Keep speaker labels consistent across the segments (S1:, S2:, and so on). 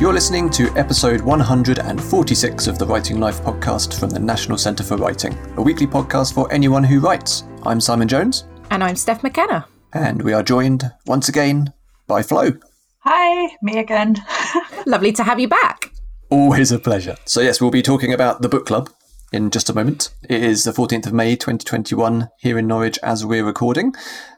S1: You're listening to episode 146 of the Writing Life podcast from the National Centre for Writing, a weekly podcast for anyone who writes. I'm Simon Jones.
S2: And I'm Steph McKenna.
S1: And we are joined once again by Flo.
S3: Hi, me again.
S2: Lovely to have you back.
S1: Always a pleasure. So, yes, we'll be talking about the book club in just a moment. It is the 14th of May 2021 here in Norwich as we're recording.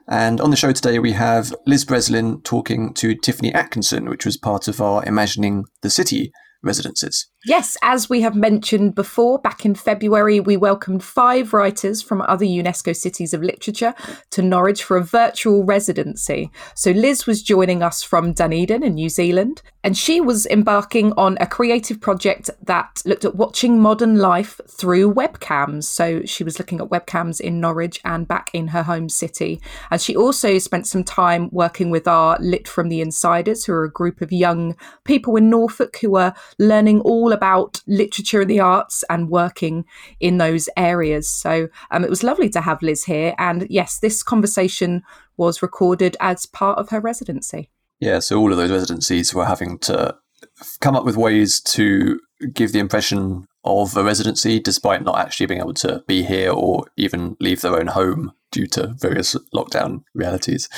S1: And on the show today, we have Liz Breslin talking to Tiffany Atkinson, which was part of our Imagining the City residences.
S2: Yes, as we have mentioned before, back in February, we welcomed five writers from other UNESCO cities of literature to Norwich for a virtual residency. So Liz was joining us from Dunedin in New Zealand, and she was embarking on a creative project that looked at watching modern life through webcams. So she was looking at webcams in Norwich and back in her home city. And she also spent some time working with our Lit from the Insiders, who are a group of young people in Norfolk who are learning all about literature and the arts and working in those areas. So um, it was lovely to have Liz here. And yes, this conversation was recorded as part of her residency.
S1: Yeah, so all of those residencies were having to come up with ways to give the impression of a residency despite not actually being able to be here or even leave their own home due to various lockdown realities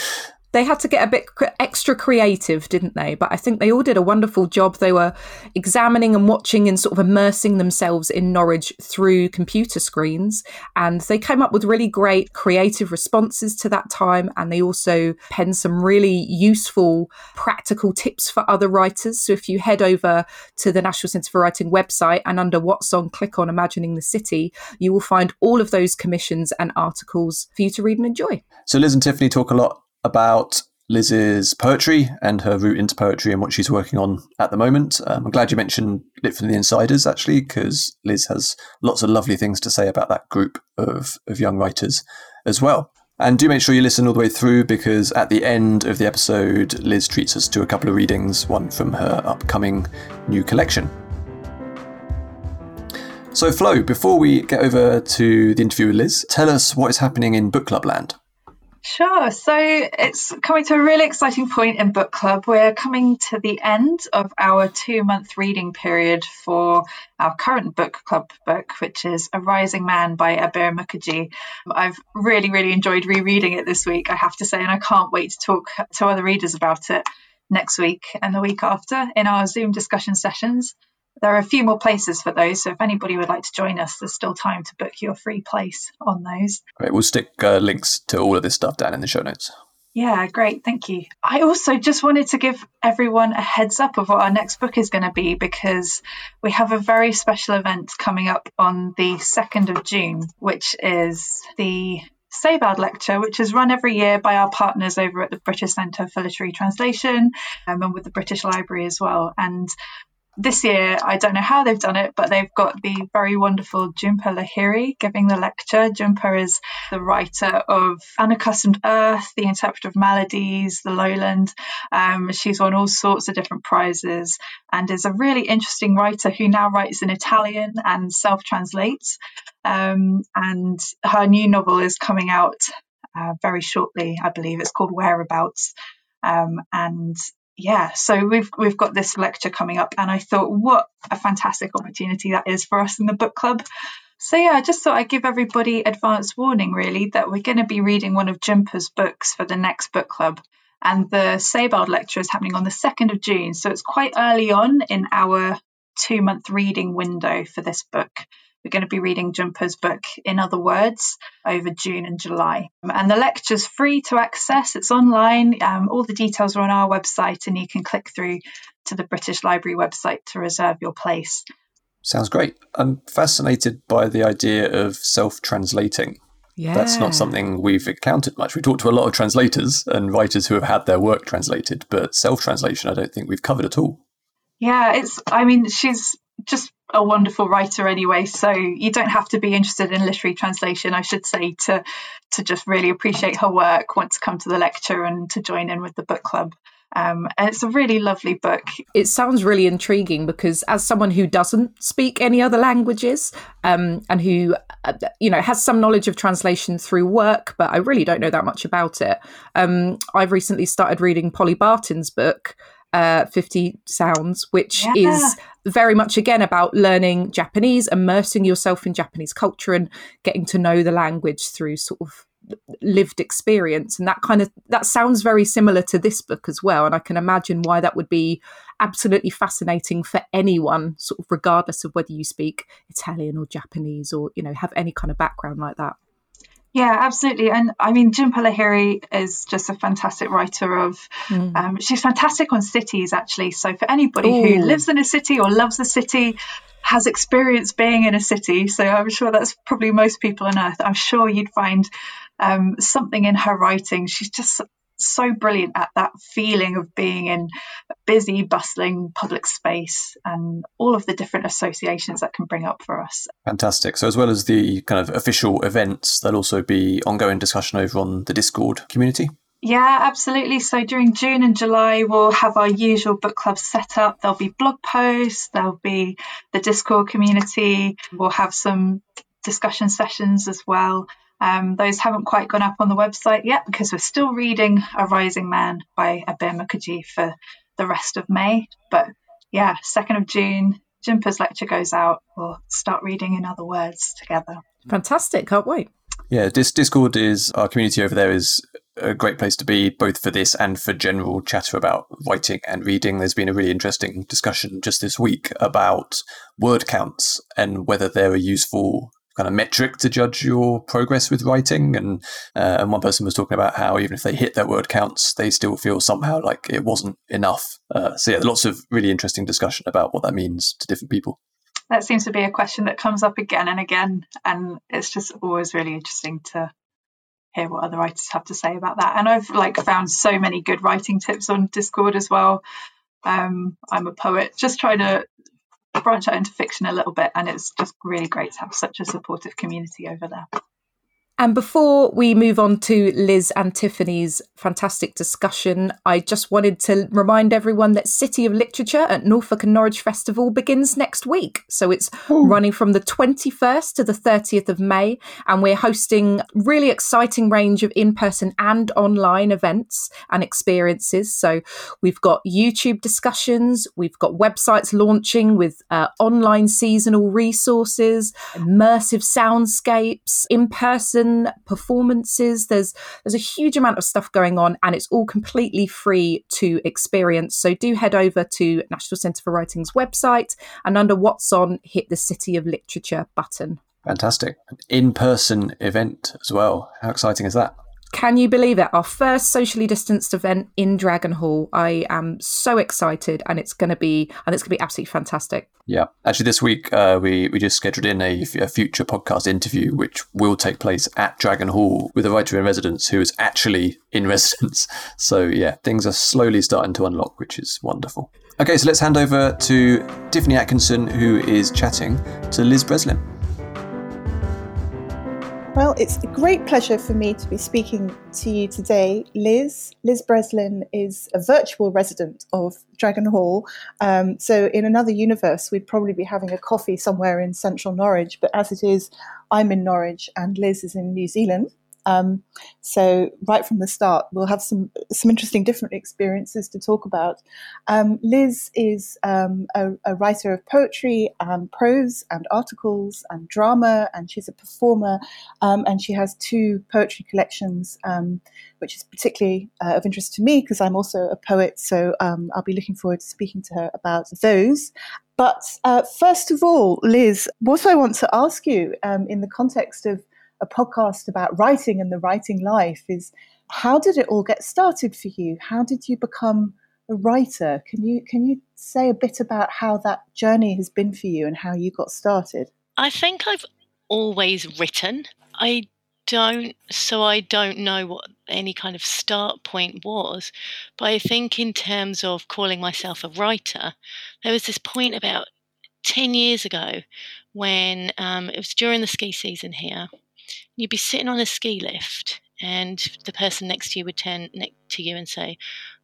S2: they had to get a bit extra creative, didn't they? But I think they all did a wonderful job. They were examining and watching and sort of immersing themselves in Norwich through computer screens. And they came up with really great creative responses to that time. And they also penned some really useful practical tips for other writers. So if you head over to the National Centre for Writing website and under What's On, click on Imagining the City, you will find all of those commissions and articles for you to read and enjoy.
S1: So Liz and Tiffany talk a lot about Liz's poetry and her route into poetry and what she's working on at the moment. Um, I'm glad you mentioned Lit from the Insiders, actually, because Liz has lots of lovely things to say about that group of, of young writers as well. And do make sure you listen all the way through because at the end of the episode, Liz treats us to a couple of readings, one from her upcoming new collection. So, Flo, before we get over to the interview with Liz, tell us what is happening in Book Club land.
S3: Sure. So it's coming to a really exciting point in book club. We're coming to the end of our two month reading period for our current book club book, which is A Rising Man by Abir Mukherjee. I've really, really enjoyed rereading it this week, I have to say, and I can't wait to talk to other readers about it next week and the week after in our Zoom discussion sessions. There are a few more places for those, so if anybody would like to join us, there's still time to book your free place on those.
S1: Great. We'll stick uh, links to all of this stuff down in the show notes.
S3: Yeah, great. Thank you. I also just wanted to give everyone a heads up of what our next book is going to be because we have a very special event coming up on the 2nd of June, which is the Sebald Lecture, which is run every year by our partners over at the British Centre for Literary Translation um, and with the British Library as well. And this year, I don't know how they've done it, but they've got the very wonderful Jhumpa Lahiri giving the lecture. Jhumpa is the writer of Unaccustomed Earth, The Interpreter of Maladies, The Lowland. Um, she's won all sorts of different prizes and is a really interesting writer who now writes in Italian and self translates. Um, and her new novel is coming out uh, very shortly, I believe. It's called Whereabouts. Um, and yeah, so we've we've got this lecture coming up, and I thought, what a fantastic opportunity that is for us in the book club. So yeah, I just thought I'd give everybody advance warning, really, that we're going to be reading one of Jhumpa's books for the next book club, and the Sebald lecture is happening on the second of June, so it's quite early on in our two month reading window for this book. We're going to be reading Jhumpa's book, In Other Words, over June and July. And the lecture's free to access, it's online. Um, all the details are on our website, and you can click through to the British Library website to reserve your place.
S1: Sounds great. I'm fascinated by the idea of self translating. Yeah. That's not something we've encountered much. We talked to a lot of translators and writers who have had their work translated, but self translation, I don't think we've covered at all.
S3: Yeah, it's, I mean, she's just a wonderful writer anyway so you don't have to be interested in literary translation i should say to to just really appreciate her work want to come to the lecture and to join in with the book club um, and it's a really lovely book.
S2: It sounds really intriguing because, as someone who doesn't speak any other languages um, and who, uh, you know, has some knowledge of translation through work, but I really don't know that much about it, um, I've recently started reading Polly Barton's book, uh, 50 Sounds, which
S3: Yeah.
S2: is very much again about learning Japanese, immersing yourself in Japanese culture and getting to know the language through sort of lived experience and that kind of that sounds very similar to this book as well and i can imagine why that would be absolutely fascinating for anyone sort of regardless of whether you speak italian or japanese or you know have any kind of background like that
S3: Yeah, absolutely. And I mean, Jhumpa Lahiri is just a fantastic writer of,
S2: Mm.
S3: um, she's fantastic on cities, actually. So for anybody
S2: Ooh.
S3: who lives in a city or loves a city, has experience being in a city, so I'm sure that's probably most people on earth, I'm sure you'd find um, something in her writing. She's just so brilliant at that feeling of being in a busy, bustling public space and all of the different associations that can bring up for us.
S1: Fantastic. So, as well as the kind of official events, there'll also be ongoing discussion over on the Discord community.
S3: Yeah, absolutely. So during June and July, we'll have our usual book club set up. There'll be blog posts, there'll be the Discord community, we'll have some discussion sessions as well. Um, those haven't quite gone up on the website yet because we're still reading A Rising Man by Abir Mukherjee for the rest of May. But yeah, 2nd of June, Jhumpa's lecture goes out. We'll start reading in other words together.
S2: fantastic can't wait
S1: Yeah, this Discord is our community over there is a great place to be, both for this and for general chatter about writing and reading. There's been a really interesting discussion just this week about word counts and whether they're a useful kind of metric to judge your progress with writing. And uh, and one person was talking about how even if they hit their word counts, they still feel somehow like it wasn't enough. Uh, so yeah, lots of really interesting discussion about what that means to different people.
S3: that seems to be a question that comes up again and again and it's just always really interesting to hear what other writers have to say about that and i've like found so many good writing tips on discord as well um, i'm a poet just trying to branch out into fiction a little bit and it's just really great to have such a supportive community over there
S2: And before we move on to Liz and Tiffany's fantastic discussion, I just wanted to remind everyone that City of Literature at Norfolk and Norwich Festival begins next week. So it's running from the 21st to the 30th of May, and we're hosting really exciting range of in-person and online events and experiences. So we've got YouTube discussions, we've got websites launching with uh, online seasonal resources, immersive soundscapes, in-person performances. There's there's a huge amount of stuff going on, and it's all completely free to experience. So do head over to National Centre for Writing's website, and under What's On, hit the City of Literature button.
S1: Fantastic. In person event as well. How exciting is that?
S2: Can you believe it? Our first socially distanced event in Dragon Hall. I am so excited, and it's going to be and it's going to be absolutely fantastic.
S1: Yeah, actually, this week uh, we we just scheduled in a, a future podcast interview, which will take place at Dragon Hall with a writer in residence who is actually in residence. So yeah, things are slowly starting to unlock, which is wonderful. Okay, so let's hand over to Tiffany Atkinson, who is chatting to Liz Breslin.
S4: Well, it's a great pleasure for me to be speaking to you today, Liz. Liz Breslin is a virtual resident of Dragon Hall. Um, so, in another universe, we'd probably be having a coffee somewhere in central Norwich. But as it is, I'm in Norwich and Liz is in New Zealand. Um, so right from the start, we'll have some some interesting different experiences to talk about. Um, Liz is um, a, a, writer of poetry and prose and articles and drama, and she's a performer, um, and she has two poetry collections, um, which is particularly uh, of interest to me because I'm also a poet. So um, I'll be looking forward to speaking to her about those. But uh, first of all, Liz, what I want to ask you in the context of a podcast about writing and the writing life is how did it all get started for you? How did you become a writer? Can you can you say a bit about how that journey has been for you and how you got started?
S5: I think I've always written. I don't so I don't know what any kind of start point was, but I think in terms of calling myself a writer, there was this point about 10 years ago when um, it was during the ski season here you'd be sitting on a ski lift and the person next to you would turn next to you and say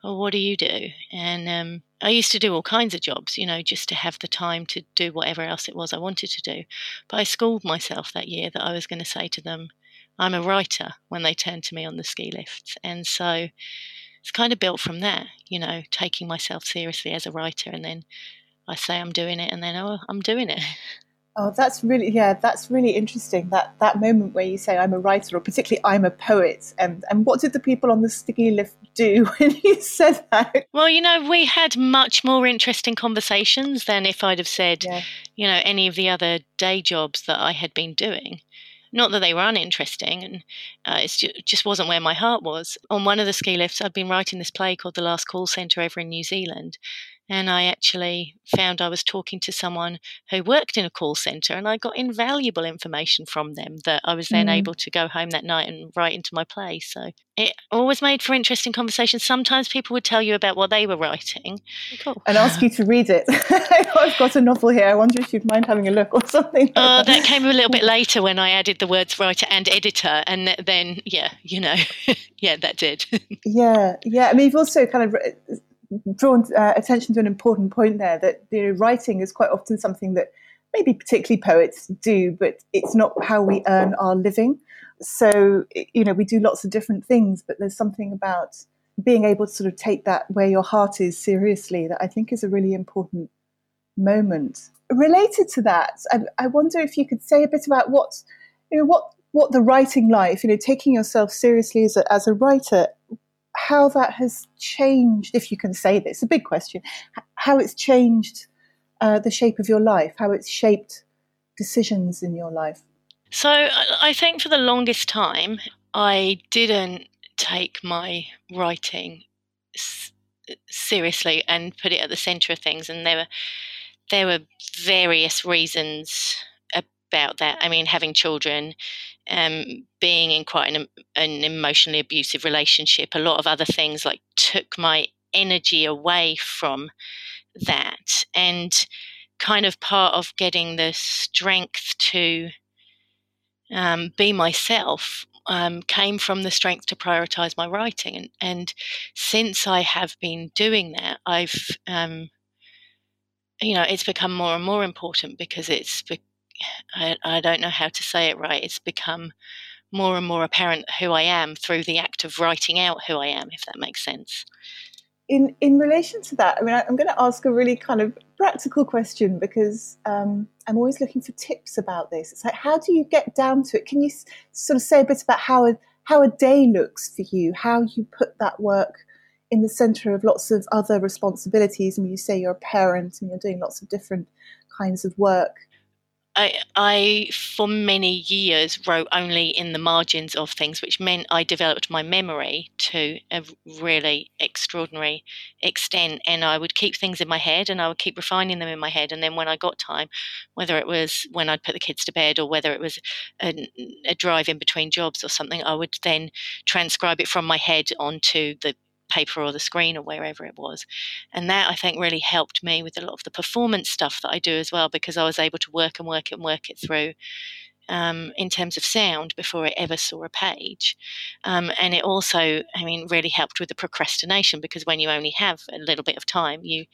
S5: oh what do you do and um, i used to do all kinds of jobs you know just to have the time to do whatever else it was i wanted to do but i schooled myself that year that i was going to say to them i'm a writer when they turned to me on the ski lifts and so it's kind of built from there, you know, taking myself seriously as a writer. And then I say I'm doing it, and then, oh, I'm doing it.
S4: Oh, that's really yeah, that's really interesting. That that moment where you say I'm a writer, or particularly I'm a poet, and and what did the people on the ski lift do when you said that?
S5: Well, you know, we had much more interesting conversations than if I'd have said, yeah. you know, any of the other day jobs that I had been doing. Not that they were uninteresting, and uh, it just wasn't where my heart was. On one of the ski lifts, I'd been writing this play called The Last Call Centre over in New Zealand, and I actually found I was talking to someone who worked in a call center, and I got invaluable information from them that I was then mm. able to go home that night and write into my play. So it always made for interesting conversations. Sometimes people would tell you about what they were writing,
S4: cool. and ask you to read it. I've got a novel here. I wonder if you'd mind having a look or something.
S5: Oh, uh, that came a little bit later when I added the words writer and editor, and then yeah, you know, yeah, that did.
S4: yeah, yeah. I mean, you've also kind of drawn uh, attention to an important point there that know, writing is quite often something that maybe particularly poets do, but it's not how we earn our living. So, you know, we do lots of different things, but there's something about being able to sort of take that where your heart is seriously that I think is a really important moment. Related to that, I, I wonder if you could say a bit about what, you know, what what the writing life, you know, taking yourself seriously as a, as a writer, how that has changed, if you can say this, a big question, how it's changed uh, the shape of your life, how it's shaped decisions in your life.
S5: So I think for the longest time, I didn't take my writing seriously and put it at the center of things, and there were there were various reasons about that. I mean, having children, um, being in quite an, an emotionally abusive relationship, a lot of other things like took my energy away from that. And kind of part of getting the strength to um, be myself um, came from the strength to prioritize my writing. And, and since I have been doing that, I've, um, you know, it's become more and more important because it's I, I don't know how to say it right. It's become more and more apparent who I am through the act of writing out who I am, if that makes sense.
S4: In in relation to that, I mean, I'm going to ask a really kind of practical question because um, I'm always looking for tips about this. It's like, how do you get down to it? Can you s- sort of say a bit about how a, how a day looks for you? How you put that work in the centre of lots of other responsibilities? I mean, you say you're a parent and you're doing lots of different kinds of work.
S5: I, I, for many years, wrote only in the margins of things, which meant I developed my memory to a really extraordinary extent. And I would keep things in my head and I would keep refining them in my head. And then when I got time, whether it was when I'd put the kids to bed or whether it was a, a drive in between jobs or something, I would then transcribe it from my head onto the paper or the screen or wherever it was. And that I think really helped me with a lot of the performance stuff that I do as well, because I was able to work and work and work it through. Um, in terms of sound before it ever saw a page. Um, and it also, I mean, really helped with the procrastination because when you only have a little bit of time, you,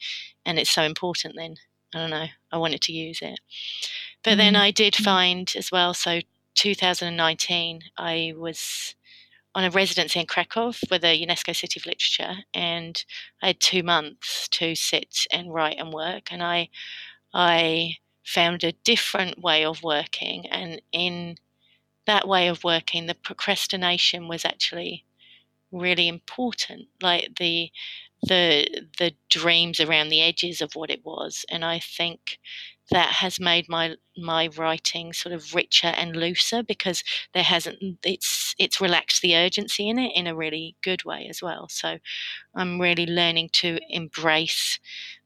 S5: and it's so important then, I don't know, I wanted to use it. But mm-hmm. then I did mm-hmm. find as well, so 2019, I was on a residency in Krakow with the UNESCO City of Literature, and I had two months to sit and write and work, and I I found a different way of working, and in that way of working, the procrastination was actually really important. Like the the the dreams around the edges of what it was, and I think that has made my my writing sort of richer and looser because there hasn't it's it's relaxed the urgency in it in a really good way as well. So I'm really learning to embrace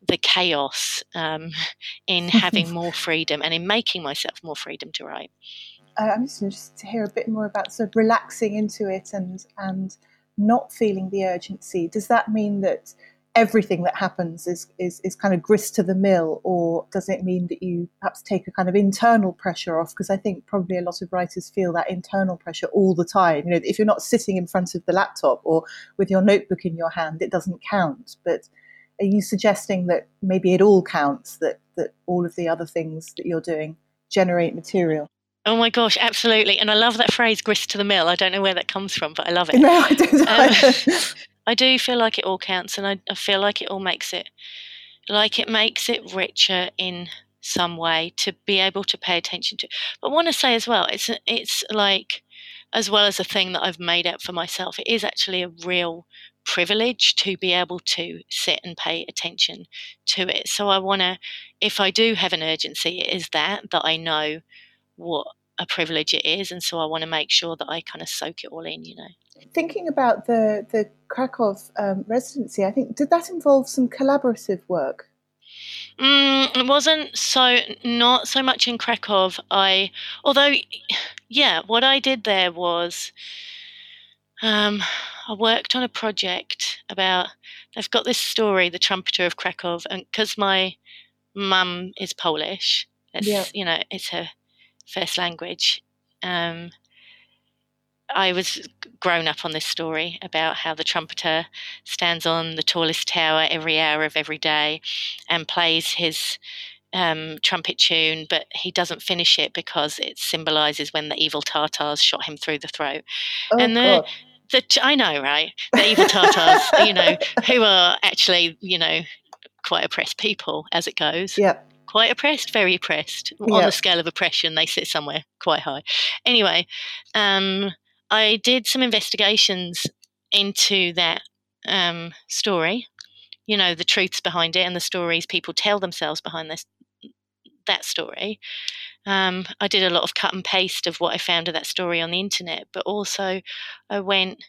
S5: the chaos um, in having more freedom and in making myself more freedom to write.
S4: Uh, I'm just interested to hear a bit more about sort of relaxing into it and and not feeling the urgency. Does that mean that everything that happens is, is, is kind of grist to the mill, or does it mean that you perhaps take a kind of internal pressure off? Because I think probably a lot of writers feel that internal pressure all the time. You know, if you're not sitting in front of the laptop or with your notebook in your hand, it doesn't count. But are you suggesting that maybe it all counts, that, that all of the other things that you're doing generate material?
S5: Oh my gosh, absolutely. And I love that phrase, grist to the mill. I don't know where that comes from, but I love it.
S4: No, I don't. Um,
S5: I do feel like it all counts, and I, I feel like it all makes it like it makes it richer in some way to be able to pay attention to. But I want to say as well, it's it's like as well as a thing that I've made out for myself. It is actually a real privilege to be able to sit and pay attention to it. So I want to, if I do have an urgency, it is that that I know what a privilege it is, and so I want to make sure that I kind of soak it all in. You know.
S4: Thinking about the the Krakow um, residency, I think did that involve some collaborative work?
S5: Mm, it wasn't so not so much in Krakow. I although yeah, what I did there was um, I worked on a project about they've got this story, the trumpeter of Krakow, and because my mum is Polish, it's yeah. you know it's her first language. Um, I was grown up on this story about how the trumpeter stands on the tallest tower every hour of every day and plays his um, trumpet tune, but he doesn't finish it because it symbolizes when the evil Tartars shot him through the throat.
S4: Oh, and the, God.
S5: the I know, right? The evil Tartars, you know, who are actually, you know, quite oppressed people as it goes.
S4: Yeah
S5: quite oppressed, very oppressed. On the scale of oppression, they sit somewhere quite high. Anyway, um, I did some investigations into that um, story, you know, the truths behind it and the stories people tell themselves behind this that story. Um, I did a lot of cut and paste of what I found of that story on the internet, but also I went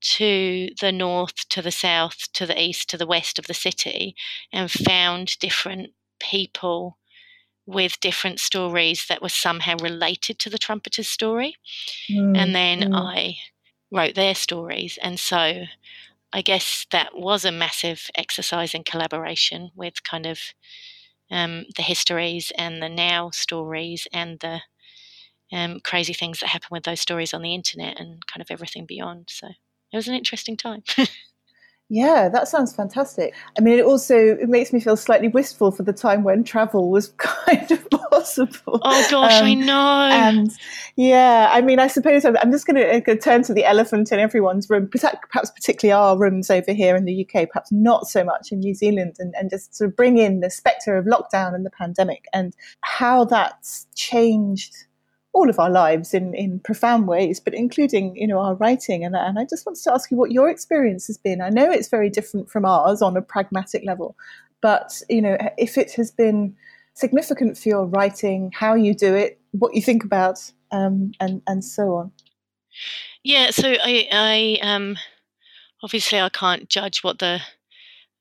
S5: to the north, to the south, to the east, to the west of the city and found different people with different stories that were somehow related to the trumpeter's story. Mm, and then mm. I wrote their stories. And so I guess that was a massive exercise in collaboration with kind of um, the histories and the now stories and the um, crazy things that happen with those stories on the internet and kind of everything beyond. So it was an interesting time.
S4: Yeah, that sounds fantastic. I mean, it also it makes me feel slightly wistful for the time when travel was kind of possible.
S5: Oh gosh, um, I know.
S4: And yeah, I mean, I suppose I'm, I'm just going to turn to the elephant in everyone's room, perhaps particularly our rooms over here in the UK, perhaps not so much in New Zealand, and, and just sort of bring in the spectre of lockdown and the pandemic and how that's changed all of our lives in, in profound ways, but including, you know, our writing. And, and I just wanted to ask you what your experience has been. I know it's very different from ours on a pragmatic level, but, you know, if it has been significant for your writing, how you do it, what you think about, um, and, and so on.
S5: Yeah, so I, I um, obviously I can't judge what the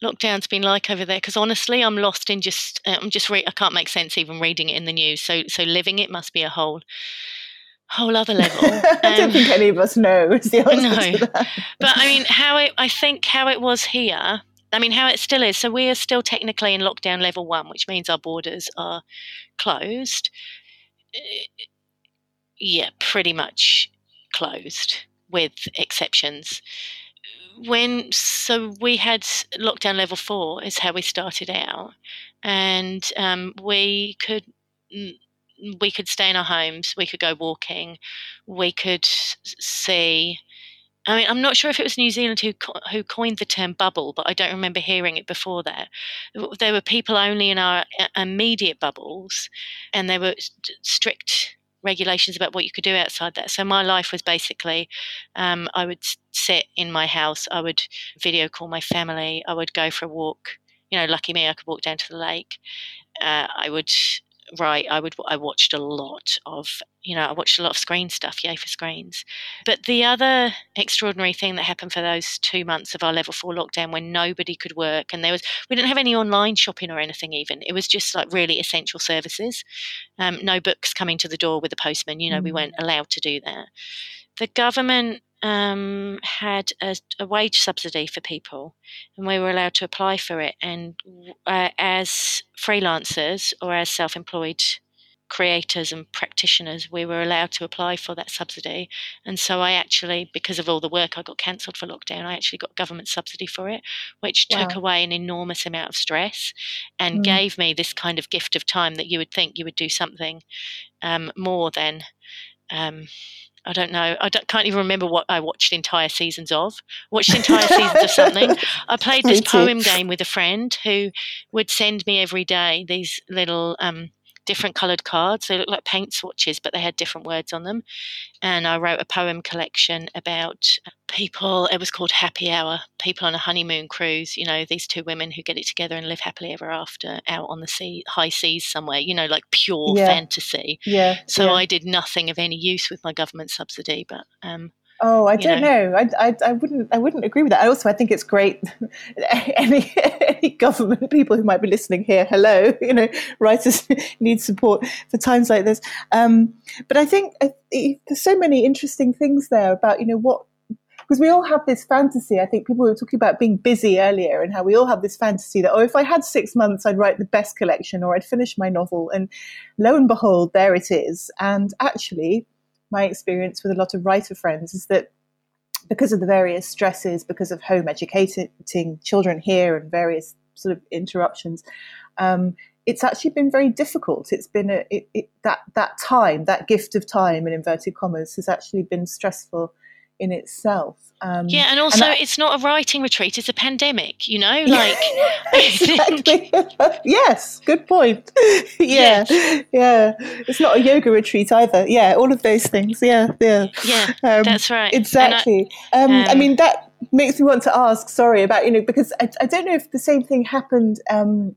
S5: lockdown's been like over there because honestly i'm lost in just uh, i'm just re- i can't make sense even reading it in the news so so living it must be a whole whole other level
S4: i don't um, think any of us know is the answer no. to that.
S5: but i mean how it i think how it was here I mean, how it still is. So we are still technically in lockdown level one, which means our borders are closed. Yeah, pretty much closed with exceptions when so we had lockdown level four is how we started out, and um, we could we could stay in our homes, we could go walking, we could see. I mean, I'm not sure if it was New Zealand who who coined the term bubble, but I don't remember hearing it before that. There were people only in our uh, immediate bubbles, and there were strict regulations about what you could do outside that. So my life was basically, um, I would sit in my house, I would video call my family, I would go for a walk. You know, lucky me, I could walk down to the lake. Uh, I would write. I would. I watched a lot of. You know, I watched a lot of screen stuff. Yay for screens! But the other extraordinary thing that happened for those two months of our level four lockdown, when nobody could work, and there was we didn't have any online shopping or anything. Even it was just like really essential services. Um, no books coming to the door with the postman. You know, mm. we weren't allowed to do that. The government um, had a, a, wage subsidy for people, and we were allowed to apply for it. And uh, as freelancers or as self employed creators and practitioners, we were allowed to apply for that subsidy. And so I actually, because of all the work I got cancelled for lockdown, I actually got government subsidy for it, which wow. took away an enormous amount of stress and mm. gave me this kind of gift of time that you would think you would do something um, more than. Um, I don't know. I don't, can't even remember what I watched entire seasons of. Watched entire seasons of something. I played this poem game with a friend who would send me every day these little um, different coloured cards. They looked like paint swatches, but they had different words on them. And I wrote a poem collection about people. It was called Happy Hour. People on a honeymoon cruise. You know, these two women who get it together and live happily ever after out on the sea, high seas somewhere. You know, like pure
S4: Yeah.
S5: fantasy.
S4: Yeah.
S5: So
S4: yeah.
S5: I did nothing of any use with my government subsidy, but um,
S4: Oh, I don't know. I, I, I wouldn't. I wouldn't agree with that. Also, I think it's great. any any government people who might be listening here, hello. You know, writers need support for times like this. Um, but I think uh, there's so many interesting things there about you know what because we all have this fantasy. I think people were talking about being busy earlier and how we all have this fantasy that, oh, if I had six months, I'd write the best collection or I'd finish my novel. And lo and behold, there it is. And actually, my experience with a lot of writer friends is that because of the various stresses, because of home educating children here and various sort of interruptions, um, it's actually been very difficult. It's been a, it, it, that that time, that gift of time, in inverted commas, has actually been stressful in itself. Um,
S5: yeah, and also
S4: that-
S5: it's not a writing retreat; it's a pandemic. You know, like
S4: exactly. yes, good point. yeah, yeah. It's not a yoga retreat either. Yeah, all of those things. Yeah, yeah.
S5: yeah,
S4: Um,
S5: that's right. And I-
S4: Exactly. um, I mean, that makes me want to ask, sorry, about, you know, because I, I don't know if the same thing happened um,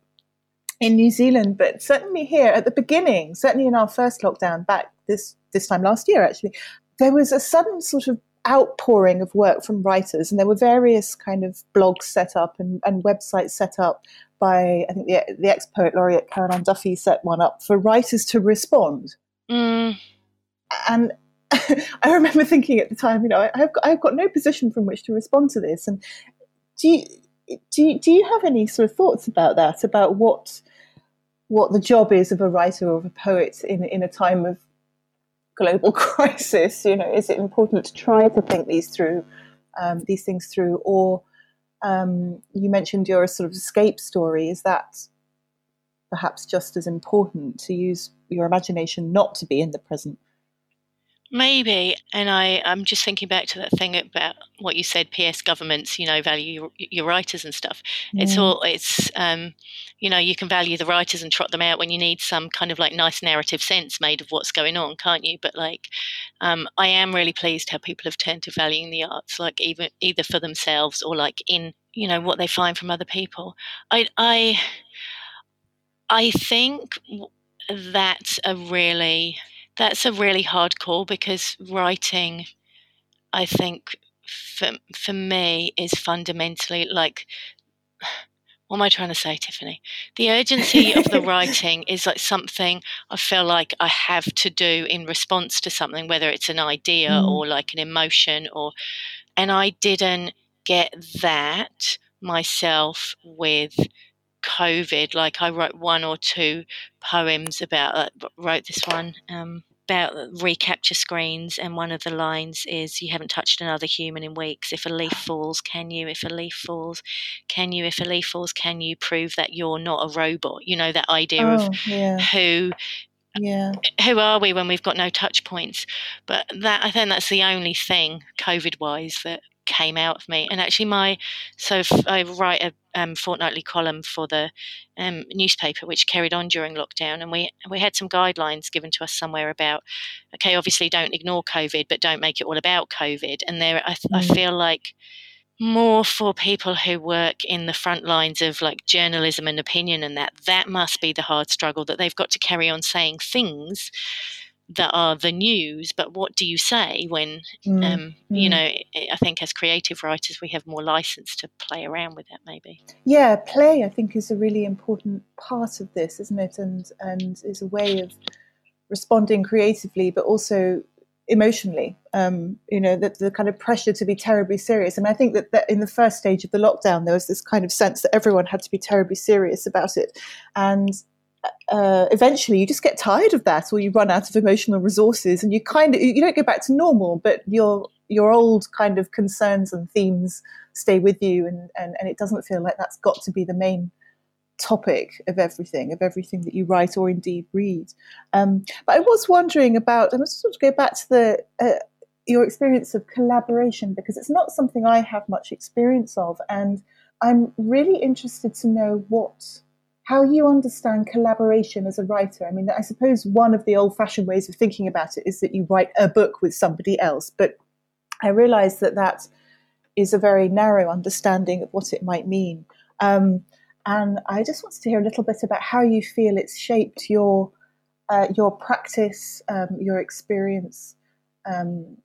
S4: in New Zealand, but certainly here at the beginning, certainly in our first lockdown back this, this time last year, actually, there was a sudden sort of outpouring of work from writers, and there were various kind of blogs set up and, and websites set up by, I think the, the ex poet laureate Carol Ann Duffy set one up for writers to respond
S5: mm,
S4: and I remember thinking at the time, you know, I- I've got, I've got no position from which to respond to this. And do you, do you, do you have any sort of thoughts about that? About what what the job is of a writer or of a poet in in a time of global crisis? You know, is it important to try to think these through, um, these things through, or um, you mentioned your sort of escape story? Is that perhaps just as important to use your imagination not to be in the present?
S5: Maybe, and I, I'm just thinking back to that thing about what you said. PS governments, you know, value your, your writers and stuff. It's
S4: Mm.
S5: all, it's, um, you know, you can value the writers and trot them out when you need some kind of like nice narrative sense made of what's going on, can't you? But like, um, I am really pleased how people have turned to valuing the arts, like even either for themselves or like in, you know, what they find from other people. I, I, I think that's a really that's a really hard call because writing, I think, for for me is fundamentally like. What am I trying to say, Tiffany? The urgency of the writing is like something I feel like I have to do in response to something, whether it's an idea
S4: Mm.
S5: or like an emotion, or and I didn't get that myself with COVID. Like I wrote one or two poems about uh, wrote this one um, about reCAPTCHA screens, and one of the lines is, "You haven't touched another human in weeks. If a leaf ah. falls, can you? If a leaf falls, can you? If a leaf falls, can you prove that you're not a robot? You know that idea of
S4: Oh, yeah,
S5: who
S4: yeah.
S5: who are we when we've got no touch points? But that I think that's the only thing COVID wise that came out of me. And actually, my so I write a um, fortnightly column for the um, newspaper, which carried on during lockdown, and we we had some guidelines given to us somewhere about okay, obviously don't ignore COVID, but don't make it all about COVID. And there, I, I
S4: Mm.
S5: feel like more for people who work in the front lines of like journalism and opinion and that that must be the hard struggle that they've got to carry on saying things that are the news but what do you say when
S4: Mm,
S5: um, you
S4: mm.
S5: know i I think as creative writers we have more license to play around with that maybe
S4: Yeah, play I think is a really important part of this, isn't it? And and is a way of responding creatively, but also emotionally. Um, you know, that the kind of pressure to be terribly serious. And I think that, that in the first stage of the lockdown, there was this kind of sense that everyone had to be terribly serious about it, and uh, eventually you just get tired of that, or you run out of emotional resources, and you kind of you don't go back to normal, but your your old kind of concerns and themes stay with you, and, and and it doesn't feel like that's got to be the main topic of everything, of everything that you write or indeed read. Um, but I was wondering about, and let's sort of go back to the uh, your experience of collaboration because it's not something I have much experience of, and I'm really interested to know what how you understand collaboration as a writer. I mean, I suppose one of the old-fashioned ways of thinking about it is that you write a book with somebody else, but I realise that that is a very narrow understanding of what it might mean. Um, and I just wanted to hear a little bit about how you feel it's shaped your uh, your practice, um, your experience, um,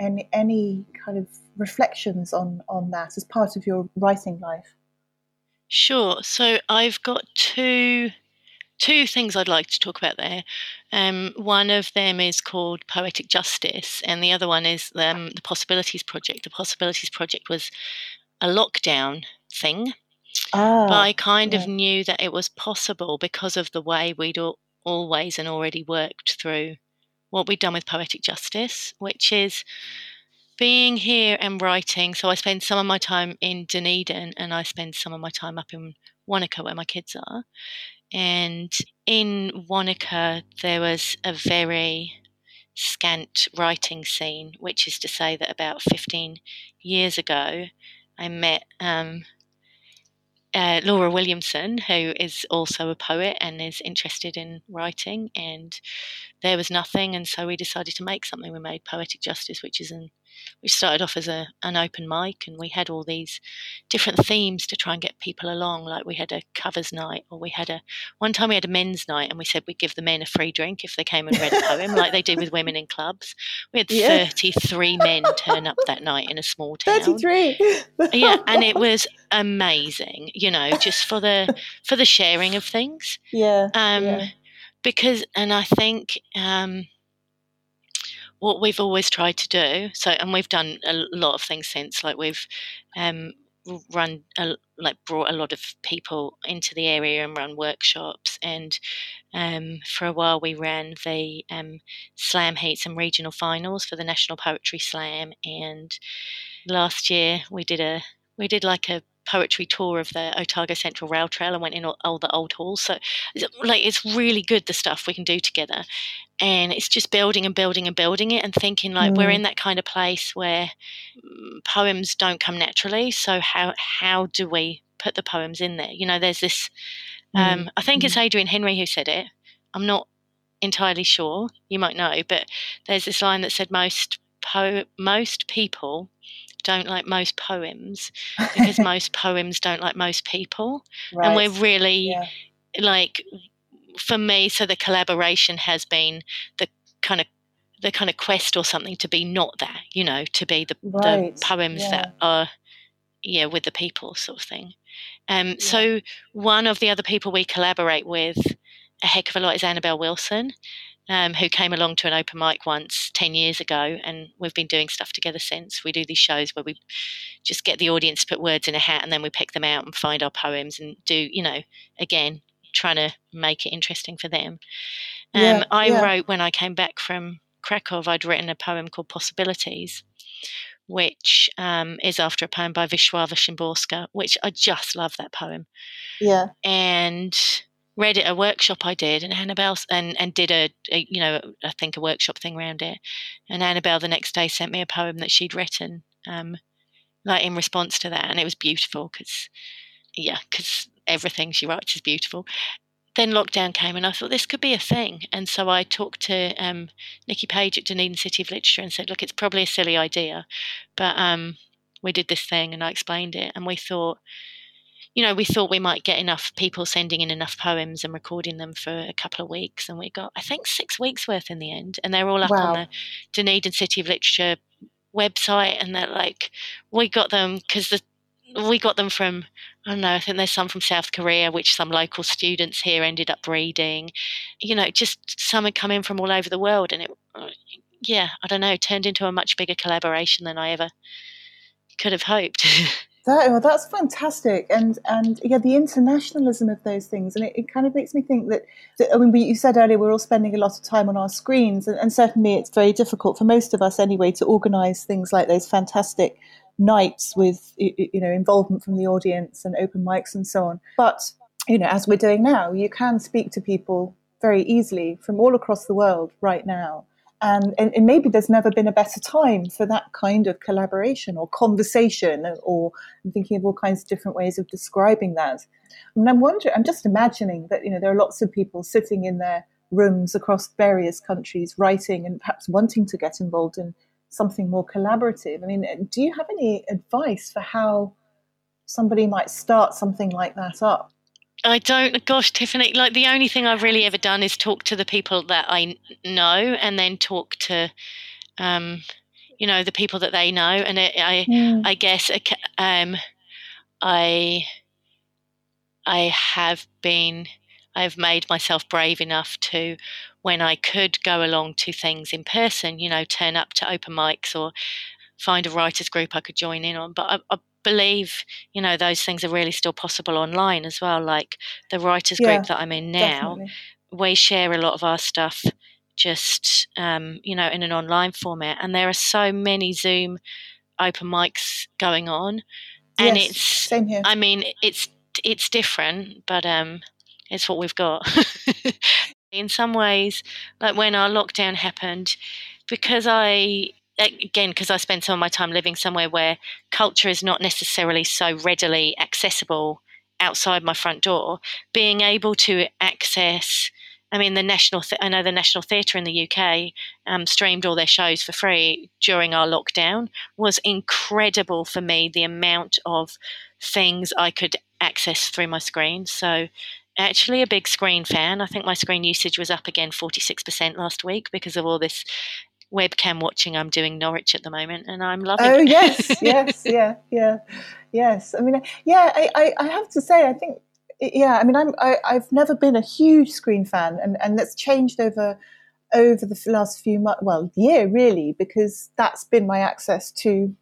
S4: any any kind of reflections on on that as part of your writing life.
S5: Sure. So I've got two two things I'd like to talk about there. Um, one of them is called Poetic Justice, and the other one is um, the Possibilities Project. The Possibilities Project was a lockdown thing, ah, but I kind yeah. of knew that it was possible because of the way we'd all, always and already worked through what we'd done with Poetic Justice, which is being here and writing. So I spend some of my time in Dunedin and I spend some of my time up in Wanaka where my kids are. And in Wanaka, there was a very scant writing scene, which is to say that about 15 years ago, I met um, uh, Laura Williamson, who is also a poet and is interested in writing. And there was nothing, and so we decided to make something. We made Poetic Justice, which is an we started off as a, an open mic and we had all these different themes to try and get people along. Like we had a covers night or we had a one time we had a men's night and we said we'd give the men a free drink if they came and read a poem like they do with women in clubs. We had yeah. 33 men turn up that night in a small town.
S4: 33
S5: yeah and it was amazing you know just for the for the sharing of things.
S4: Yeah um yeah.
S5: because and i think um what we've always tried to do. So, and we've done a lot of things since. Like we've um, run a, like brought a lot of people into the area and run workshops. And um, for a while, we ran the um, slam heats and regional finals for the National Poetry Slam. And last year, we did a we did like a poetry tour of the Otago Central Rail Trail and went in all, all, the old halls. So, like, it's really good the stuff we can do together, and it's just building and building and building it, and thinking like mm. we're in that kind of place where mm, poems don't come naturally. So how how do we put the poems in there? You know, there's this. Um, mm. I think it's mm. Adrian Henry who said it. I'm not entirely sure. You might know, but there's this line that said most po- most people don't like most poems because most poems don't like most people. Right. And we're really yeah. like for me, so the collaboration has been the kind of the kind of quest or something to be not that, you know, to be the, right. the poems yeah. that are yeah, with the people sort of thing. Um yeah. so one of the other people we collaborate with a heck of a lot is Annabelle Wilson um, who came along to an open mic once 10 years ago, and we've been doing stuff together since. We do these shows where we just get the audience to put words in a hat and then we pick them out and find our poems and do, you know, again, trying to make it interesting for them. Um, yeah, I yeah. wrote when I came back from Krakow, I'd written a poem called Possibilities, which um, is after a poem by Wisława Szymborska, which I just love that poem.
S4: Yeah.
S5: And read it a workshop I did, and Annabelle and and did a, a, you know I think a workshop thing around it, and Annabelle the next day sent me a poem that she'd written, um, like in response to that, and it was beautiful because yeah, because everything she writes is beautiful. Then lockdown came, and I thought this could be a thing, and so I talked to um, Nikki Page at Dunedin City of Literature and said, look, it's probably a silly idea, but um, we did this thing, and I explained it, and we thought you know, we thought we might get enough people sending in enough poems and recording them for a couple of weeks. And we got, I think, six weeks worth in the end. And they're all up wow. on the Dunedin City of Literature website. And they're like, we got them because the we got them from I don't know. I think there's some from South Korea, which some local students here ended up reading. You know, just some had come in from all over the world, and it, uh, yeah, I don't know, turned into a much bigger collaboration than I ever could have hoped.
S4: That, well, that's fantastic, and and yeah, the internationalism of those things, and it, it kind of makes me think that, that I mean, we, you said earlier we're all spending a lot of time on our screens, and, and certainly it's very difficult for most of us anyway to organise things like those fantastic nights with you know involvement from the audience and open mics and so on. But you know, as we're doing now, you can speak to people very easily from all across the world right now, And, and, and, maybe there's never been a better time for that kind of collaboration or conversation, or I'm thinking of all kinds of different ways of describing that. And I'm wondering, I'm just imagining that you know there are lots of people sitting in their rooms across various countries, writing and perhaps wanting to get involved in something more collaborative. I mean, do you have any advice for how somebody might start something like that up?
S5: I don't, gosh, Tiffany, like the only thing I've really ever done is talk to the people that I know and then talk to, um, you know, the people that they know. And it, I, mm. I guess, um, I, I have been, I've made myself brave enough to, when I could go along to things in person, you know, turn up to open mics or find a writers group I could join in on. But I, I believe you know those things are really still possible online as well like the writers yeah, group that i'm in now definitely. we share a lot of our stuff just um, you know in an online format and there are so many zoom open mics going on and yes, it's
S4: same here
S5: i mean it's it's different but um it's what we've got in some ways like when our lockdown happened because i again because I spend some of my time living somewhere where culture is not necessarily so readily accessible outside my front door, being able to access. I mean, the national. Th- I know the National Theatre in the UK um, streamed all their shows for free during our lockdown. Was incredible for me. The amount of things I could access through my screen. So, actually, a big screen fan. I think my screen usage was up again forty six percent last week because of all this webcam watching I'm doing Norwich at the moment, and I'm loving
S4: oh,
S5: it.
S4: Oh yes, yes, yeah, yeah, yes. I mean, yeah, I, I, I have to say, I think, yeah, I mean, I'm, I, I've never been a huge screen fan, and and that's changed over over the last few months, well, year really, because that's been my access to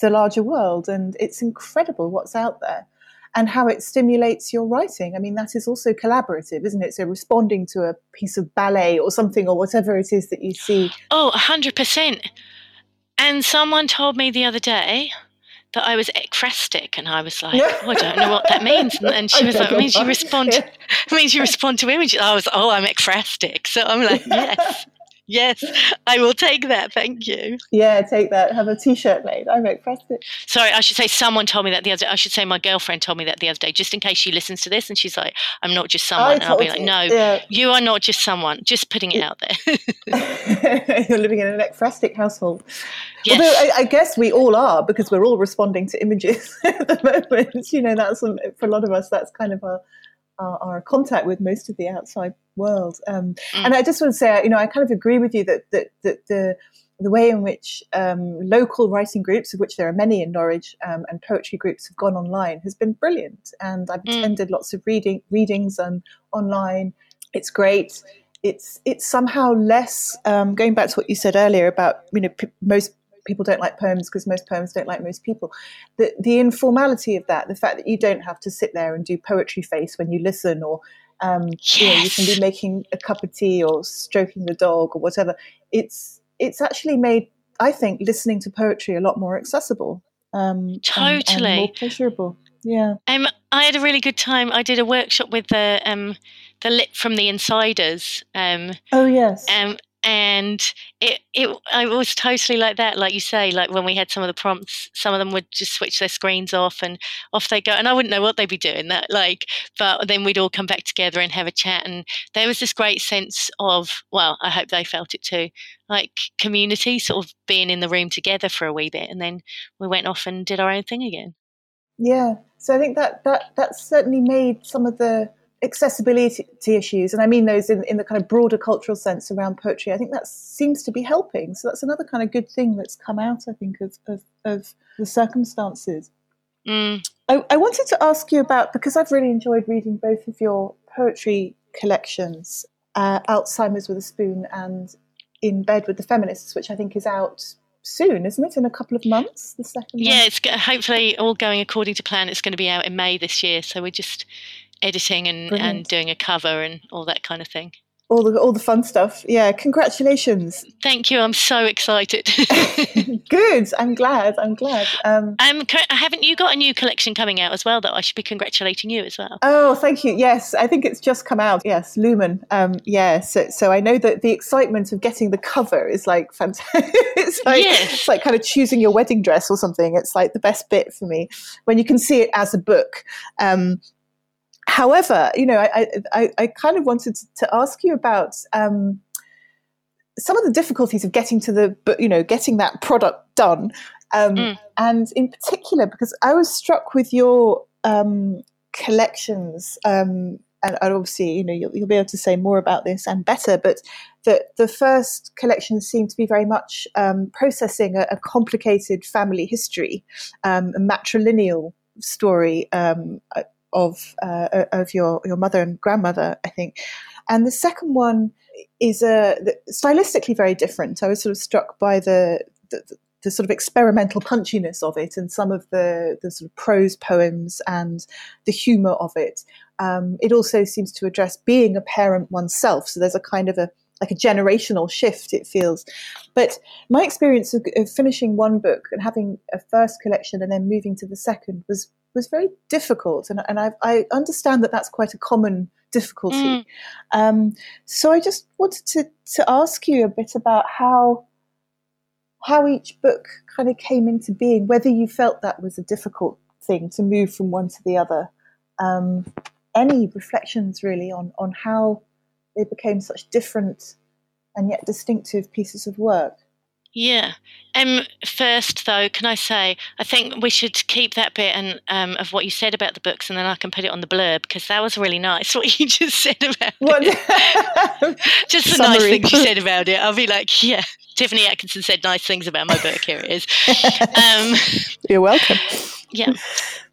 S4: the larger world, and it's incredible what's out there and how it stimulates your writing. I mean, that is also collaborative, isn't it? So responding to a piece of ballet or something or whatever it is that you see.
S5: Oh, 100%. And someone told me the other day that I was ekphrastic, and I was like, oh, I don't know what that means. And she was like, it means you respond. To, it means you respond to images. I was, oh, I'm ekphrastic. So I'm like, yes. Yes, I will take that. Thank you.
S4: Yeah, take that. Have a T-shirt made. I make it.
S5: Sorry, I should say someone told me that the other. I should say my girlfriend told me that the other day, just in case she listens to this and she's like, "I'm not just someone," and I'll be like, "No, yeah. you are not just someone." Just putting it out there.
S4: You're living in an ekphrastic household. Yes. Although I, I, guess we all are because we're all responding to images at the moment. You know, that's um, for a lot of us. That's kind of our our, our contact with most of the outside world. Um, mm. And I just want to say, you know, I kind of agree with you that that, that the the way in which um, local writing groups, of which there are many in Norwich, um, and poetry groups have gone online has been brilliant. And I've mm. attended lots of reading readings online. It's great. It's it's somehow less um, going back to what you said earlier about you know p- most people don't like poems because most poems don't like most people. The, the informality of that, the fact that you don't have to sit there and do poetry face when you listen, or um, yes. you, know, you can be making a cup of tea or stroking the dog or whatever. It's it's actually made, I think, listening to poetry a lot more accessible.
S5: Um, totally.
S4: And, and more pleasurable. Yeah.
S5: Um, I had a really good time. I did a workshop with the um, the lit from the insiders. Um,
S4: oh yes.
S5: Um, and it it I was totally like that, like you say, like when we had some of the prompts, some of them would just switch their screens off and off they go, and I wouldn't know what they'd be doing that, like, but then we'd all come back together and have a chat, and there was this great sense of, well, I hope they felt it too, like community, sort of being in the room together for a wee bit, and then we went off and did our own thing again.
S4: Yeah, so I think that that that certainly made some of the accessibility issues, and I mean those in, in the kind of broader cultural sense around poetry, I think that seems to be helping. So that's another kind of good thing that's come out, I think, of, of, of the circumstances.
S5: Mm.
S4: I, I, wanted to ask you about, because I've really enjoyed reading both of your poetry collections, uh, Alzheimer's with a Spoon and In Bed with the Feminists, which I think is out soon, isn't it? In a couple of months, the second.
S5: Yeah, one? it's hopefully all going according to plan. It's going to be out in May this year, so we're just editing and, and doing a cover and all that kind of thing.
S4: all the all the fun stuff. Yeah, congratulations.
S5: Thank you. I'm so excited.
S4: Good. I'm glad. I'm glad.
S5: Um, um, haven't you got a new collection coming out as well? That I should be congratulating you as well.
S4: Oh, thank you. Yes, I think it's just come out. Yes, Lumen. Um, yeah. So, so I know that the excitement of getting the cover is like fantastic. it's like yes. it's like kind of choosing your wedding dress or something. It's like the best bit for me when you can see it as a book. Um, however, you know, I, I, I kind of wanted to ask you about um, some of the difficulties of getting to the, you know, getting that product done. Um, mm. And in particular, because I was struck with your um, collections, um, and obviously, you know, you'll, you'll, be able to say more about this and better, but the, the first collection seemed to be very much um, processing a, a, complicated family history, um, a matrilineal story um, of uh, of your your mother and grandmother, I think. And the second one is a uh, stylistically very different. I was sort of struck by the, the the sort of experimental punchiness of it and some of the, the sort of prose poems and the humor of it. Um, it also seems to address being a parent oneself. So there's a kind of a like a generational shift, it feels. But my experience of, of finishing one book and having a first collection and then moving to the second was was very difficult, and, and I, I understand that that's quite a common difficulty. Mm. Um, so I just wanted to to ask you a bit about how how each book kind of came into being, whether you felt that was a difficult thing to move from one to the other. Um, any reflections really on on how they became such different and yet distinctive pieces of work?
S5: Yeah. Um. First, though, can I say I think we should keep that bit and um, of what you said about the books, and then I can put it on the blurb because that was really nice what you just said about what? it. just the Summary. nice things you said about it. I'll be like, yeah, Tiffany Atkinson said nice things about my book. Here it is.
S4: Um, You're welcome.
S5: Yeah.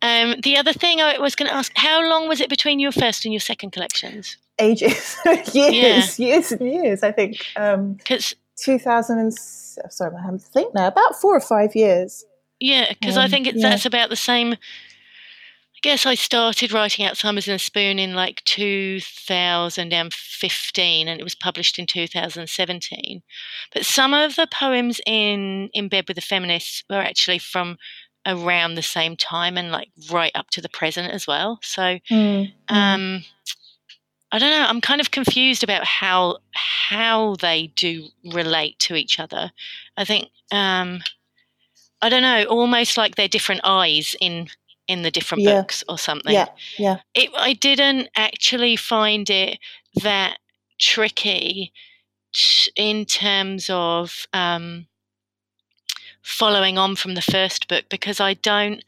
S5: Um, the other thing I was going to ask: How long was it between your first and your second collections?
S4: Ages, years, yeah. years and years. I think. Because um, 2006 sorry, I have to think now, about four or five years.
S5: Yeah, because um, I think it's, yeah. that's about the same. I guess I started writing Alzheimer's in a Spoon in like 2015 and it was published in 2017. But some of the poems in In Bed with the Feminists were actually from around the same time and like right up to the present as well. So, mm, um, I don't know. I'm kind of confused about how how they do relate to each other. I think um, I don't know. Almost like they're different eyes in in the different yeah. books or something.
S4: Yeah, yeah.
S5: It, I didn't actually find it that tricky in terms of um, following on from the first book because I don't.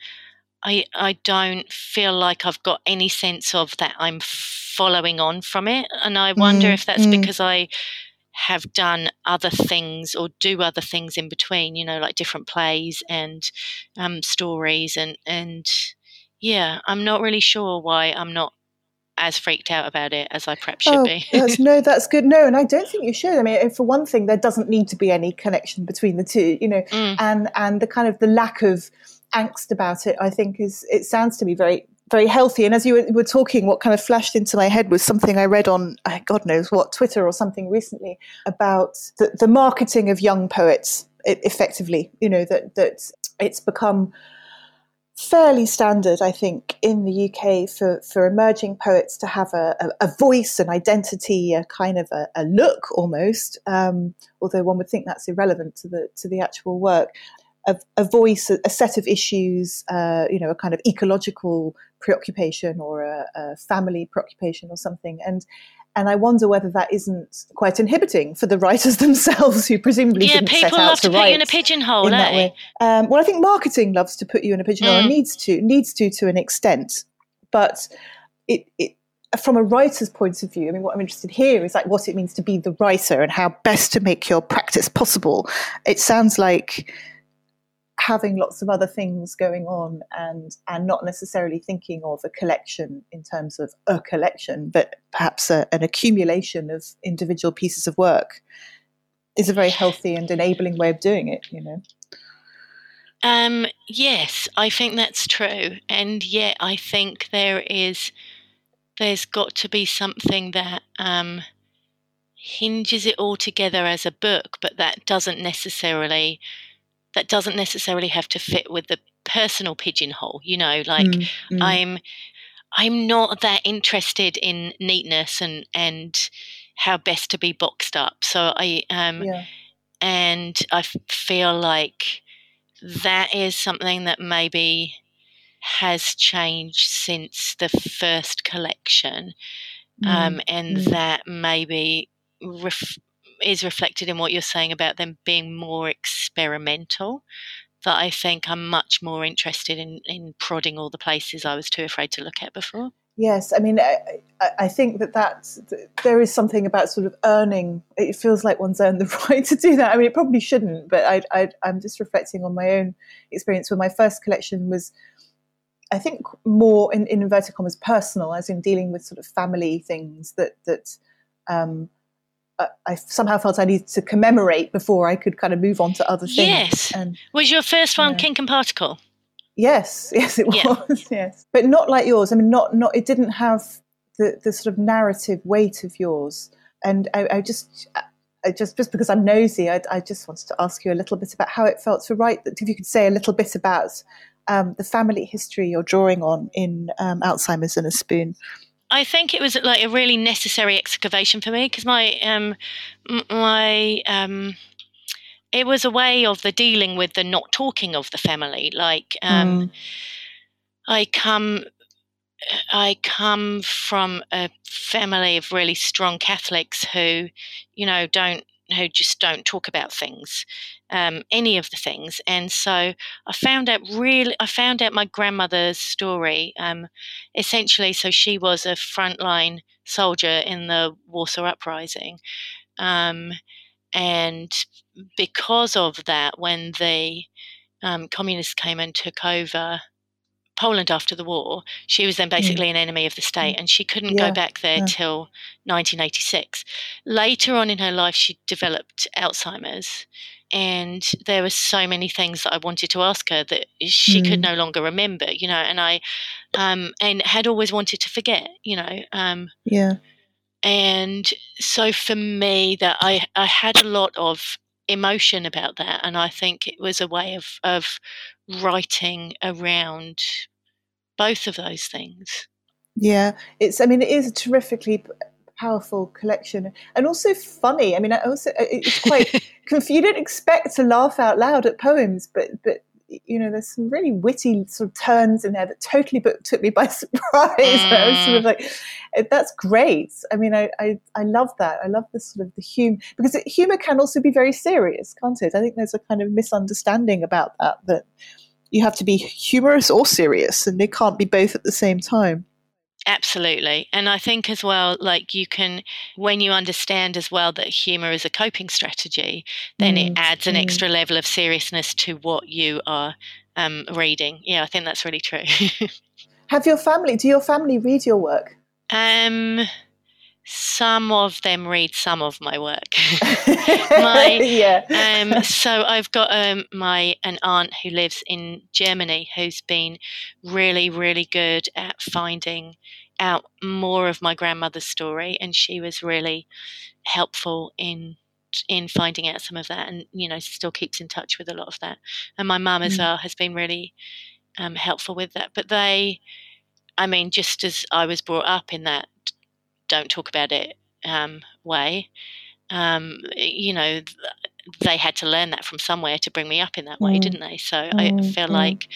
S5: I I don't feel like I've got any sense of that I'm following on from it. And I wonder mm, if that's mm. because I have done other things or do other things in between, you know, like different plays and um, stories. And, and yeah, I'm not really sure why I'm not as freaked out about it as I perhaps should oh, be.
S4: that's, no, that's good. No, and I don't think you should. I mean, for one thing, there doesn't need to be any connection between the two, you know, mm. and and the kind of the lack of angst about it, I think is it sounds to me very very healthy. And as you were, talking, what kind of flashed into my head was something I read on, uh, God knows what, Twitter or something recently about the, the marketing of young poets effectively, you know, that, that it's become fairly standard, I think, in the UK for, for emerging poets to have a, a, a voice, an identity, a kind of a, a look almost, um, although one would think that's irrelevant to the, to the actual work a, a voice, a, a, set of issues, uh, you know, a kind of ecological preoccupation or a, a, family preoccupation or something. And and I wonder whether that isn't quite inhibiting for the writers themselves, who presumably
S5: yeah, people
S4: set out
S5: love to,
S4: to
S5: put you in a pigeonhole.
S4: In
S5: that
S4: eh? way. Um, well, I think marketing loves to put you in a pigeonhole mm. and needs to needs to to an extent, but it, it from a writer's point of view, I mean, what I'm interested here is like what it means to be the writer and how best to make your practice possible. It sounds like having lots of other things going on and and not necessarily thinking of a collection in terms of a collection but perhaps a, an accumulation of individual pieces of work is a very healthy and enabling way of doing it you know?
S5: Um, yes i think that's true. And yet i think there is there's got to be something that um, hinges it all together as a book, but that doesn't necessarily that doesn't necessarily have to fit with the personal pigeonhole. You know, like mm, mm. I'm I'm not that interested in neatness and and how best to be boxed up. So I um yeah. and I feel like that is something that maybe has changed since the first collection. Mm. Um, and mm. that maybe ref- is reflected in what you're saying about them being more experimental. That I think I'm much more interested in, in prodding all the places I was too afraid to look at before.
S4: Yes, I mean, I, I think that that's, there is something about sort of earning. It feels like one's earned the right to do that. I mean, it probably shouldn't, but I, I, I'm just reflecting on my own experience. When my first collection was, I think, more in, in inverted commas personal, as in dealing with sort of family things that that um, I somehow felt I needed to commemorate before I could kind of move on to other things.
S5: Yes. And, was your first one Kink and Particle?
S4: Yes, yes, it yeah. was. Yes, but not like yours. I mean, not not. It didn't have the the sort of narrative weight of yours. And I, I just, I just just because I'm nosy, I, I, just wanted to ask you a little bit about how it felt to write. That if you could say a little bit about um, the family history you're drawing on in um, Alzheimer's and a Spoon.
S5: I think it was like a really necessary excavation for me because my um, my um, it was a way of the dealing with the not talking of the family. Like um, mm. I come I come from a family of really strong Catholics who, you know, don't who just don't talk about things, um, any of the things. And so I found out really, I found out my grandmother's story. Um, essentially, so she was a frontline soldier in the Warsaw Uprising. Um, and because of that, when the um, communists came and took over Poland after the war, she was then mm. basically mm. an enemy of the state and she couldn't yeah, go back there yeah. till 1986. Later on in her life, she developed Alzheimer's. And there were so many things that I wanted to ask her that she mm. could no longer remember, you know, and I, um, and had always wanted to forget, you know. Um,
S4: yeah.
S5: And so for me, that I, I had a lot of emotion about that, and I think it was a way of of writing around both of those things.
S4: Yeah, it's. I mean, it is a terrifically powerful collection and also funny. I mean, I also it's quite. you don't expect to laugh out loud at poems, but but you know, there's some really witty sort of turns in there that totally took me by surprise. Mm. I was sort of mm. like, eh, that's great. I mean, I, I, I love that. I love the sort of the humor because it, humor can also be very serious, can't it? I think there's a kind of misunderstanding about that, that you have to be humorous or serious and they can't be both at the same time.
S5: Absolutely. And I think as well, like you can, when you understand as well that humor is a coping strategy, then mm, it adds an mm. extra level of seriousness to what you are um, reading. Yeah, I think that's really true.
S4: Have your family, do your family read your work?
S5: Um, some of them read some of my work. my, yeah. Um, so I've got um, my an aunt who lives in Germany who's been really, really good at finding out more of my grandmother's story, and she was really helpful in in finding out some of that, and you know still keeps in touch with a lot of that. And my mum as mm. well has been really um, helpful with that. But they, I mean, just as I was brought up in that don't talk about it um, way. Um, you know, they had to learn that from somewhere to bring me up in that way, mm. didn't they? So mm. I feel mm. like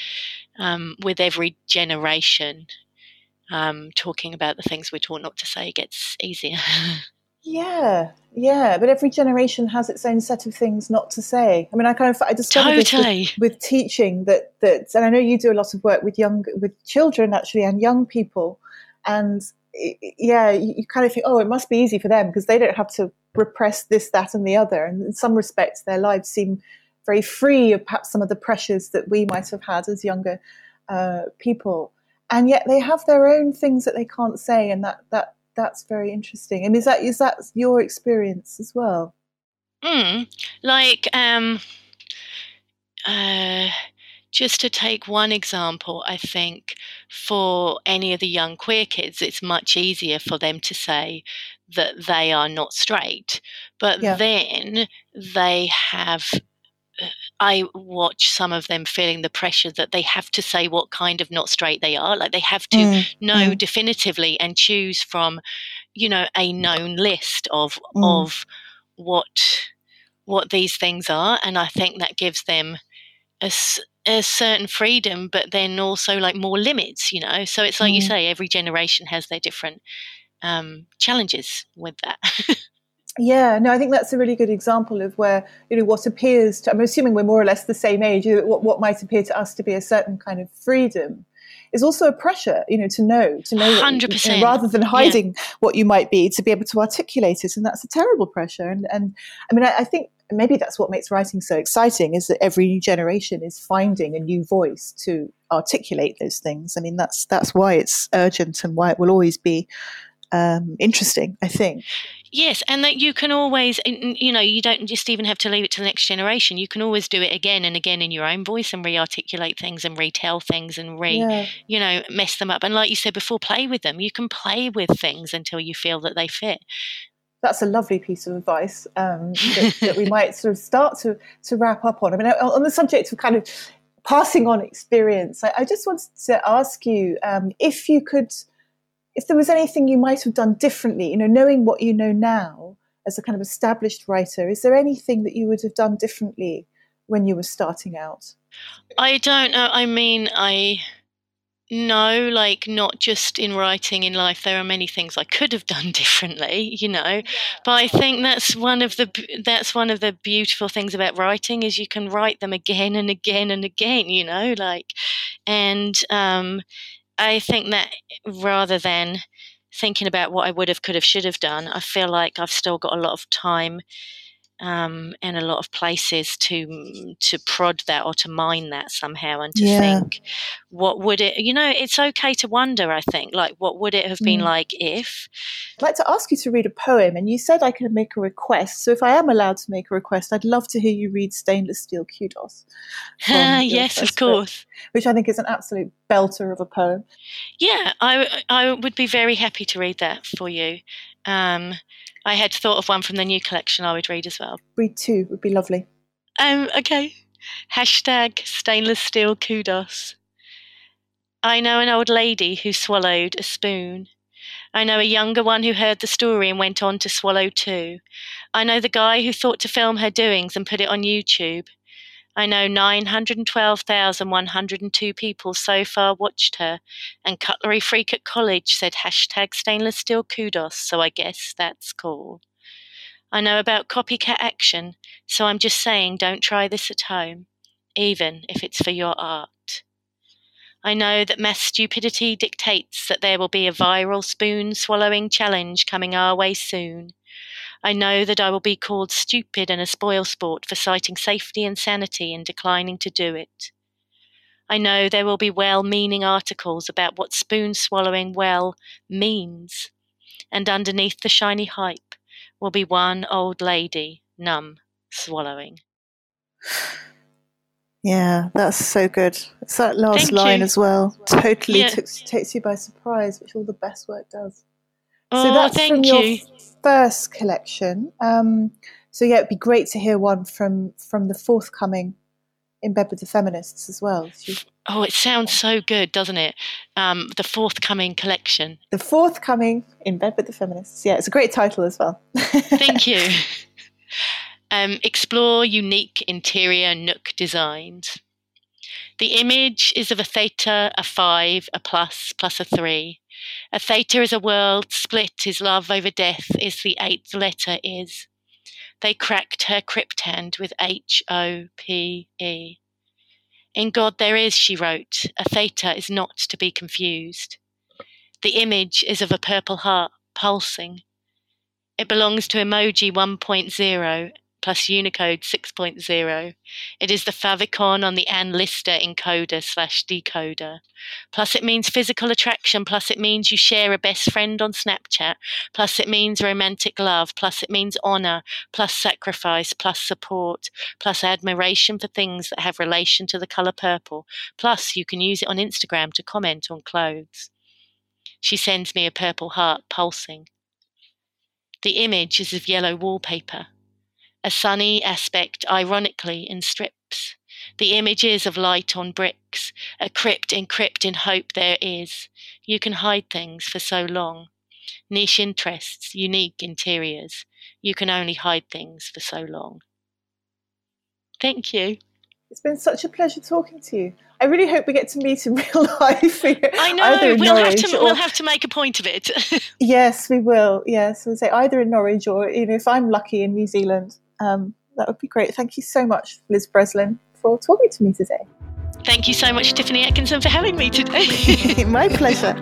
S5: um, with every generation, um, talking about the things we're taught not to say gets easier.
S4: yeah, yeah, but every generation has its own set of things not to say. I mean, I kind of I discovered totally. this with, with, teaching that that, and I know you do a lot of work with young with children actually and young people, and yeah, you, kind of think, oh, it must be easy for them because they don't have to repress this, that, and the other. And in some respects, their lives seem very free of perhaps some of the pressures that we might have had as younger uh, people. And yet they have their own things that they can't say, and that that that's very interesting. And is that is that your experience as well?
S5: Mm, like um, uh, just to take one example, I think for any of the young queer kids, it's much easier for them to say that they are not straight. But
S4: Yeah.
S5: then they have. I watch some of them feeling the pressure that they have to say what kind of not straight they are. Like they have to
S4: Mm,
S5: know
S4: mm.
S5: definitively and choose from, you know, a known list of
S4: Mm.
S5: of what what these things are, and I think that gives them a, a certain freedom, but then also like more limits. You know, so it's like you
S4: Mm.
S5: say, every generation has their different um, challenges with that.
S4: Yeah, no, I think that's a really good example of where you know what appears to. I'm assuming we're more or less the same age. you know, What what might appear to us to be a certain kind of freedom is also a pressure. You know, to know, to know, you- you know, rather than hiding what you might be, to be able to articulate it, and that's a terrible pressure. And and I mean, I, I think maybe that's what makes writing so exciting is that every new generation is finding a new voice to articulate those things. I mean, that's that's why it's urgent and why it will always be um, interesting. I think.
S5: Yes, and that you can always, you know, you don't just even have to leave it to the next generation. You can always do it again and again in your own voice and re-articulate things and retell things and re,
S4: Yeah.
S5: you know, mess them up. And like you said before, play with them. You can play with things until you feel that they fit.
S4: That's a lovely piece of advice um, that, that we might sort of start to to wrap up on. I mean, on the subject of kind of passing on experience, I, I just wanted to ask you um, if you could, if there was anything you might have done differently. You know, knowing what you know now as a kind of established writer, is there anything that you would have done differently when you were starting out?
S5: I don't know. I mean, I know, like, not just in writing in life, there are many things I could have done differently, you know. But I think that's one of the that's one of the beautiful things about writing is you can write them again and again and again, you know, like, and um, I think that rather than thinking about what I would have, could have, should have done, I feel like I've still got a lot of time um, and a lot of places to to prod that or to mine that somehow and to
S4: Yeah.
S5: think what would it you know it's okay to wonder i think like what would it have been
S4: Mm.
S5: like if
S4: I'd like to ask you to read a poem, and you said I could make a request. So, if I am allowed to make a request, I'd love to hear you read "Stainless Steel Kudos,"
S5: yes of
S4: first book.
S5: course
S4: which I think is an absolute belter of a poem.
S5: yeah i i would be very happy to read that for you um i had thought of one from the new collection i would read as well
S4: Read two would be lovely.
S5: Um, okay. Hashtag stainless steel kudos. I know an old lady who swallowed a spoon. I know a younger one who heard the story and went on to swallow too. I know the guy who thought to film her doings and put it on YouTube. I know 912,102 people so far watched her, and Cutlery Freak at college said hashtag stainless steel kudos, so I guess that's cool. I know about copycat action, so I'm just saying don't try this at home, even if it's for your art. I know that mass stupidity dictates that there will be a viral spoon swallowing challenge coming our way soon. I know that I will be called stupid and a spoil sport for citing safety and sanity and declining to do it. I know there will be well meaning articles about what spoon swallowing well means, and underneath the shiny hype will be one old lady, numb, swallowing.
S4: Yeah, that's so good. It's that last
S5: Thank
S4: line
S5: you.
S4: as well. Totally
S5: Yeah.
S4: takes, takes you by surprise, which all the best work does.
S5: Oh,
S4: so that's
S5: thank
S4: from
S5: you.
S4: your first collection. Um, so yeah, it'd be great to hear one from from the forthcoming in bed with the feminists as well.
S5: Oh, it sounds so good, doesn't it? Um, the forthcoming collection.
S4: The forthcoming in bed with the feminists. Yeah, it's a great title as well.
S5: Thank you. Um, explore unique interior nook designs. The image is of a theta, a five, a plus, plus a three. A theta is a world split is love over death, is the eighth letter is. They cracked her crypt hand with H O P E. In God there is, she wrote, a theta is not to be confused. The image is of a purple heart pulsing. It belongs to emoji 1.0 plus Unicode 6.0. It is the favicon on the Anne Lister encoder slash decoder. Plus it means physical attraction, plus it means you share a best friend on Snapchat, plus it means romantic love, plus it means honor, plus sacrifice, plus support, plus admiration for things that have relation to the color purple, plus you can use it on Instagram to comment on clothes. She sends me a purple heart pulsing. The image is of yellow wallpaper, a sunny aspect ironically in strips. The images of light on bricks, a crypt encrypt in hope there is. You can hide things for so long. Niche interests, unique interiors. You can only hide things for so long. Thank you.
S4: It's been such a pleasure talking to you. I really hope we get to meet in real life.
S5: I know. We'll have, to, or, we'll have to make a point of it.
S4: yes, we will. Yes, we'll say either in Norwich or you know, if I'm lucky in New Zealand, um, that would be great. Thank you so much, Liz Breslin, for talking to me today.
S5: Thank you so much, Tiffany Atkinson, for having me today.
S4: My pleasure.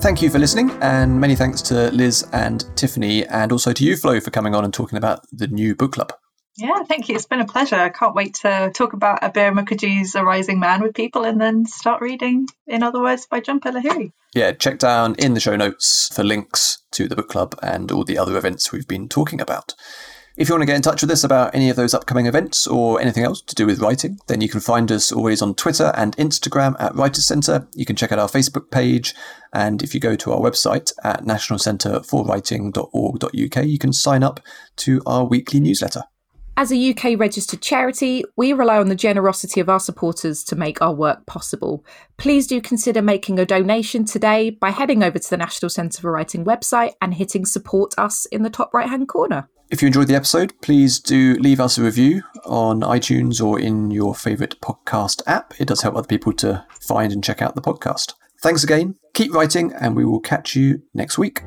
S1: Thank you for listening, and many thanks to Liz and Tiffany, and also to you, Flo, for coming on and talking about the new book club.
S3: Yeah, thank you. It's been a pleasure. I can't wait to talk about Abir Mukherjee's A Rising Man with people and then start reading In Other Words by Jhumpa Lahiri.
S1: Yeah, check down in the show notes for links to the book club and all the other events we've been talking about. If you want to get in touch with us about any of those upcoming events or anything else to do with writing, then you can find us always on Twitter and Instagram at Writers Centre. You can check out our Facebook page, and if you go to our website at nationalcentreforwriting.org.uk, you can sign up to our weekly newsletter.
S2: As a UK registered charity, we rely on the generosity of our supporters to make our work possible. Please do consider making a donation today by heading over to the National Centre for Writing website and hitting support us in the top right hand corner.
S1: If you enjoyed the episode, please do leave us a review on iTunes or in your favourite podcast app. It does help other people to find and check out the podcast. Thanks again, keep writing, and we will catch you next week.